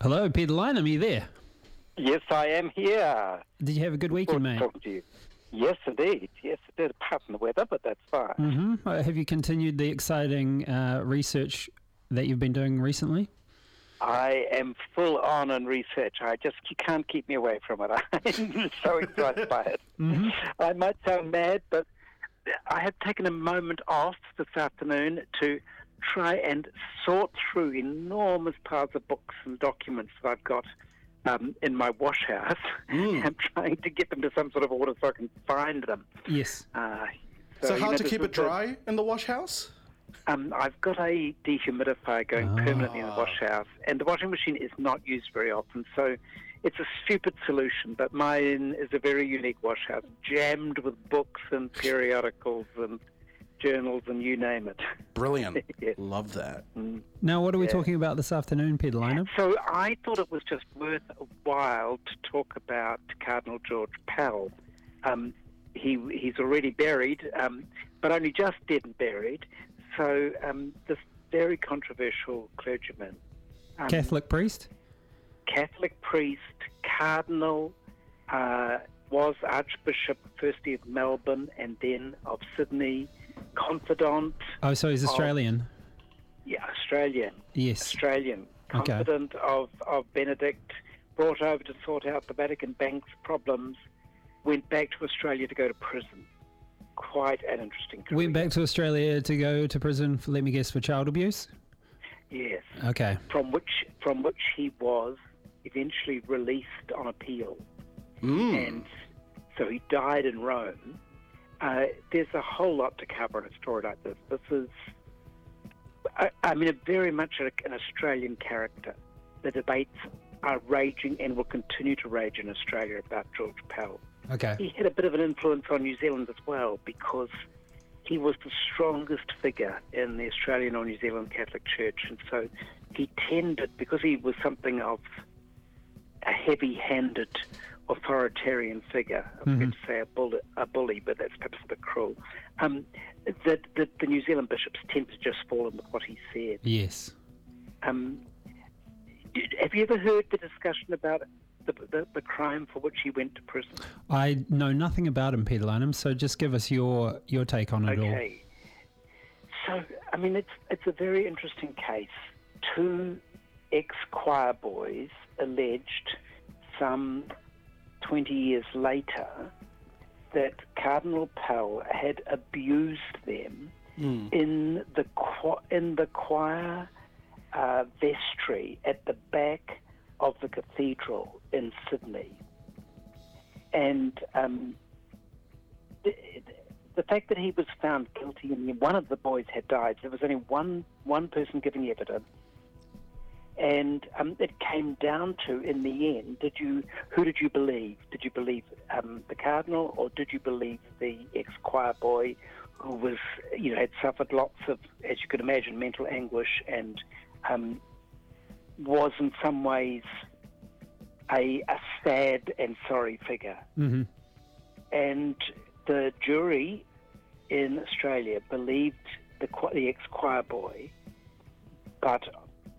Hello, Peter Lineham, are you there? Yes, I am here. Did you have a good weekend, mate? talk to you. Yes, indeed. Yes, it did. Apart from the weather, but that's fine. hmm Have you continued the exciting uh, research that you've been doing recently? I am full on in research. I just you can't keep me away from it. I'm so excited by it. I might sound mad, but I have taken a moment off this afternoon to try and sort through enormous piles of books and documents that I've got um, in my wash house. I'm trying to get them to some sort of order so I can find them. Yes. Uh, So, you how know, to keep is it the- dry in the wash house? Um, I've got a dehumidifier going permanently in the Ah. wash house, and the washing machine is not used very often, so it's a stupid solution. But mine is a very unique wash house, jammed with books and periodicals and journals and you name it. Brilliant. Yes. Love that. Now, what are we talking about this afternoon, Peter Lineham? So I thought it was just worthwhile to talk about Cardinal George Pell. Um, he he's already buried, um, but only just dead and buried. So um, this very controversial clergyman, um, Catholic priest? Catholic priest, cardinal, uh, was Archbishop firstly of Melbourne and then of Sydney, confidant, Oh, so he's Australian. yeah, Australian. Yes. Australian, Okay. of, of Benedict, brought over to sort out the Vatican Bank's problems, went back to Australia to go to prison. Quite an interesting career. Went back to Australia to go to prison, for, let me guess, for child abuse? Yes, Okay. from which from which he was eventually released on appeal, Mm. and so he died in Rome. Uh, there's a whole lot to cover in a story like this. This is, I, I mean, a very much a, an Australian character. The debates are raging and will continue to rage in Australia about George Pell. Okay. He had a bit of an influence on New Zealand as well because he was the strongest figure in the Australian or New Zealand Catholic Church, and so he tended because he was something of a heavy-handed authoritarian figure. I was going to say a bully, a bully, but that's perhaps a bit cruel. Um, that, that the New Zealand bishops tend to just fall in with what he said. Yes. Um, have you ever heard the discussion about the, the, the crime for which he went to prison? I know nothing about him, Peter Lineham, so just give us your, your take on it all. Okay. So, I mean, it's it's a very interesting case. Two ex-choir boys alleged some 20 years later that Cardinal Pell had abused them hmm. in the in the choir uh, vestry at the back of the cathedral in Sydney, and um, the, the fact that he was found guilty and one of the boys had died, there was only one one person giving evidence, and um, it came down to, in the end, did you who did you believe? Did you believe um, the cardinal, or did you believe the ex-choir boy, who was you know had suffered lots of, as you could imagine, mental anguish and um, was in some ways a, a sad and sorry figure hmm and the jury in Australia believed the, the ex-choir boy, but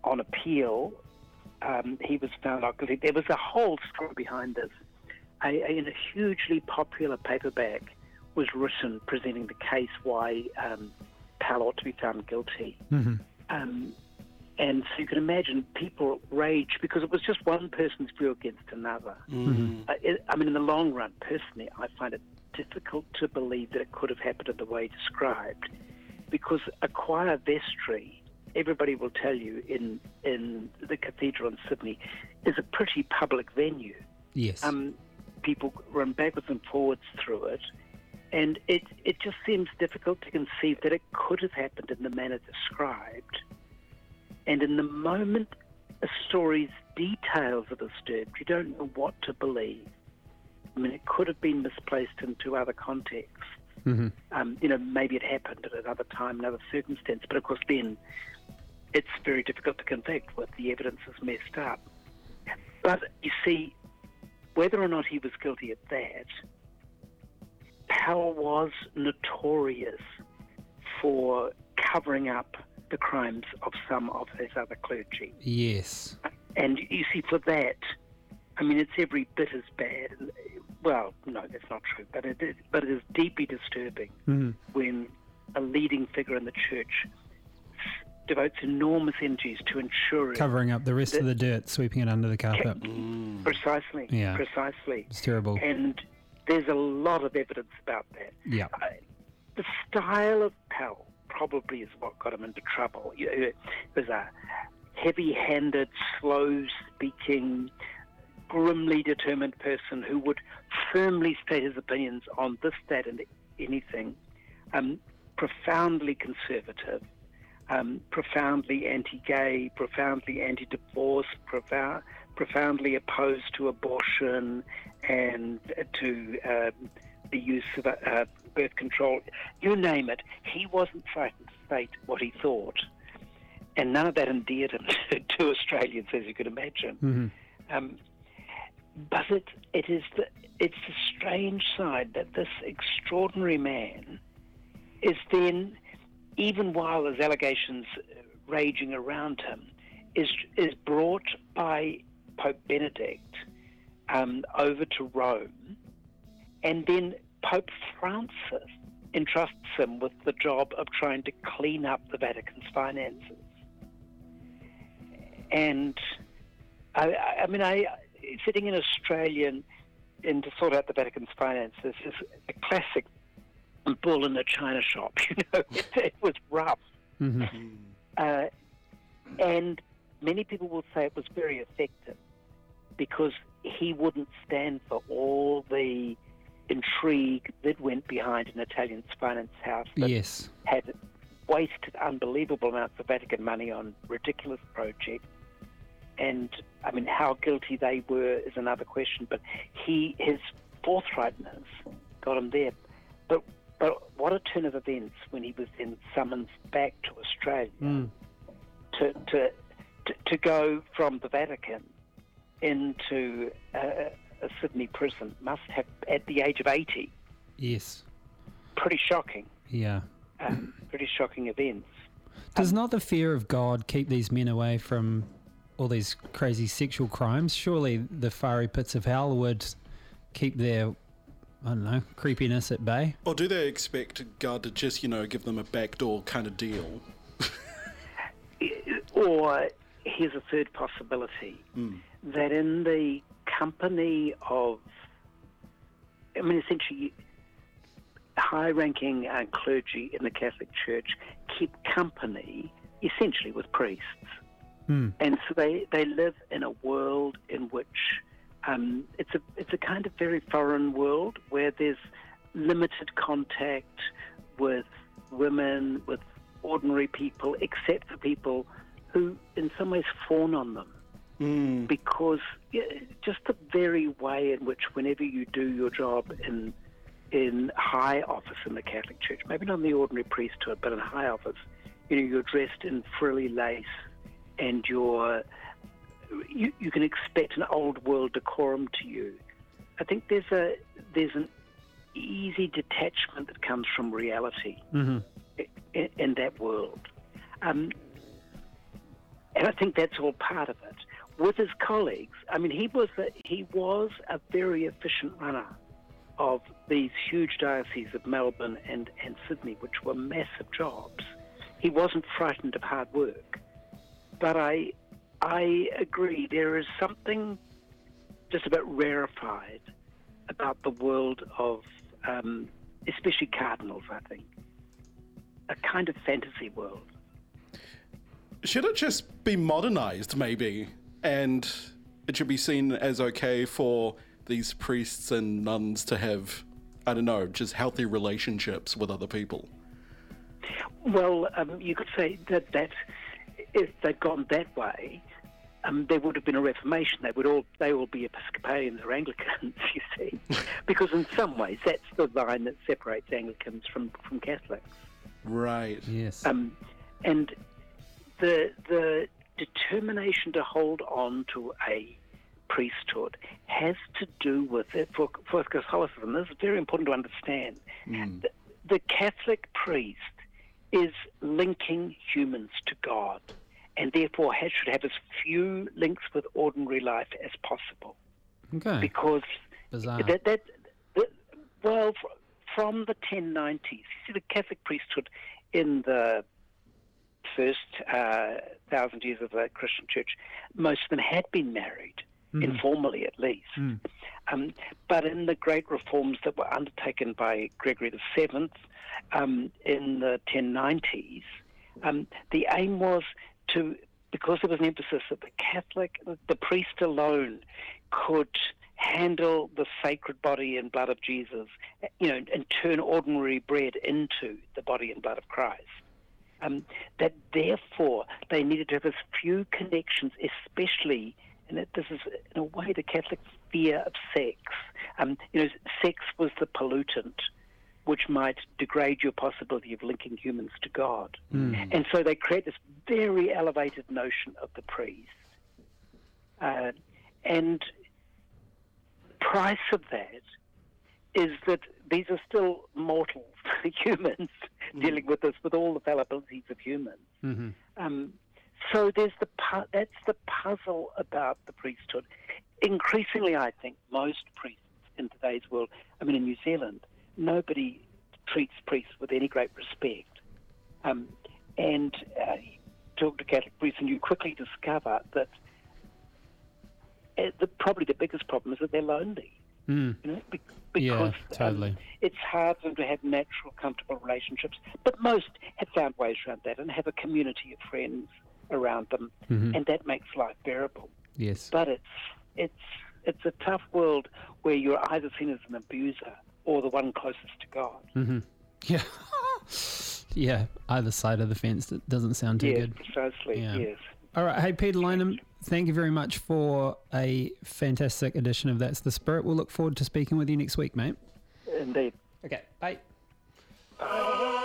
on appeal, um, he was found not guilty. There was a whole story behind this. A, a, in a hugely popular paperback was written presenting the case why um, Pell ought to be found guilty. hmm Um, and so you can imagine people rage because it was just one person's view against another. Uh, it, I mean, in the long run, personally, I find it difficult to believe that it could have happened in the way described, because a choir vestry, everybody will tell you in in the cathedral in Sydney, is a pretty public venue. Yes. Um, people run backwards and forwards through it, and it it just seems difficult to conceive that it could have happened in the manner described. And in the moment a story's details are disturbed, you don't know what to believe. I mean, it could have been misplaced into other contexts. hmm Um, you know, maybe it happened at another time, another circumstance. But of course, then it's very difficult to convict with the evidence is messed up. But you see, whether or not he was guilty of that, Pell was notorious for covering up the crimes of some of his other clergy. Yes. And you see, for that, I mean, it's every bit as bad. Well, no, that's not true, but it is, but it is deeply disturbing Mhm. when a leading figure in the church devotes enormous energies to ensuring Covering up the rest of the dirt, sweeping it under the carpet. precisely, Yeah. precisely. It's terrible. And there's a lot of evidence about that. Yeah. I- the style of Pell probably is what got him into trouble. It was a heavy-handed, slow-speaking, grimly determined person who would firmly state his opinions on this, that, and anything. Um, profoundly conservative, um, profoundly anti-gay, profoundly anti-divorce, profound, profoundly opposed to abortion and to um, the use of uh, birth control. You name it. He wasn't frightened to state what he thought, and none of that endeared him to Australians, as you could imagine. Mhm. Um, but it, it is the, it's the strange side that this extraordinary man is then, even while there's allegations raging around him, is is brought by Pope Benedict um, over to Rome, and then Pope Francis entrusts him with the job of trying to clean up the Vatican's finances. And I, I- mean, I sitting in Australia and, to sort out the Vatican's finances is a classic bull in a china shop. You know, it, it was rough, Mhm. uh, and many people will say it was very effective because he wouldn't stand for all the intrigue that went behind an Italian finance house that Yes. had wasted unbelievable amounts of Vatican money on ridiculous projects. And I mean, how guilty they were is another question. But he, his forthrightness, got him there. But but what a turn of events when he was then summoned back to Australia Mm. to, to to to go from the Vatican into a, a Sydney prison must have at the age of eighty. Yes. Pretty shocking. Yeah. Um, pretty shocking events. Does not the fear of God keep these men away from all these crazy sexual crimes? Surely the fiery pits of hell would keep their, I don't know, creepiness at bay. Or do they expect God to just, you know, give them a backdoor kind of deal? Or here's a third possibility that in the company of, I mean, essentially, high ranking uh, clergy in the Catholic Church keep company essentially with priests. Mm. And so they, they live in a world in which um, it's, a, it's a kind of very foreign world where there's limited contact with women, with ordinary people, except for people who, in some ways, fawn on them. Mm. Because yeah, just the very way in which, whenever you do your job in in high office in the Catholic Church, maybe not in the ordinary priesthood, but in high office, you know, you're dressed in frilly lace, and you're you, you can expect an old world decorum to you. I think there's a there's an easy detachment that comes from reality hmm in, in that world. Um, and I think that's all part of it. With his colleagues, I mean, he was a, he was a very efficient runner of these huge dioceses of Melbourne and, and Sydney, which were massive jobs. He wasn't frightened of hard work. But I, I agree, there is something just a bit rarefied about the world of, um, especially cardinals, I think. A kind of fantasy world. Should it just be modernized, maybe? And it should be seen as okay for these priests and nuns to have, I don't know, just healthy relationships with other people. Well, um, you could say that, that if they'd gone that way, um, there would have been a reformation. They would all they all be Episcopalians or Anglicans, you see, because in some ways that's the line that separates Anglicans from from Catholics. Right. Yes. Um, and the the determination to hold on to a priesthood has to do with it for, for Catholicism. This is very important to understand. Mm. The, the Catholic priest is linking humans to God, and therefore has, should have as few links with ordinary life as possible Okay. because Bizarre. that, that, that well fr- from the 1090s you see the catholic priesthood in the first uh, thousand years of the christian church. Most of them had been married informally at least. Um, but in the great reforms that were undertaken by gregory VII um, in the 1090s um, the aim was to because there was an emphasis that the Catholic, the priest alone, could handle the sacred body and blood of Jesus, you know, and turn ordinary bread into the body and blood of Christ. Um, that therefore they needed to have as few connections, especially, and that this is in a way the Catholic fear of sex. Um, you know, sex was the pollutant which might degrade your possibility of linking humans to God. And so they create this very elevated notion of the priest. Uh, and the price of that is that these are still mortals, humans, dealing with this, with all the fallibilities of humans. hmm Um, so there's the pu- that's the puzzle about the priesthood. Increasingly, I think most priests in today's world, I mean, in New Zealand, nobody treats priests with any great respect. Um, and uh, talk to Catholic priests, and you quickly discover that uh, the, probably the biggest problem is that they're lonely. Mm. You know, be- Yeah, totally. um, it's hard for them to have natural, comfortable relationships. But most have found ways around that and have a community of friends around them, Mhm. and that makes life bearable. Yes. But it's it's it's a tough world where you're either seen as an abuser or the one closest to God. hmm Yeah. yeah. Either side of the fence. It doesn't sound too yes, good. precisely. Yeah. Yes. All right. Hey, Peter Lineham, thank you very much for a fantastic edition of That's the Spirit. We'll look forward to speaking with you next week, mate. Indeed. Okay. Bye.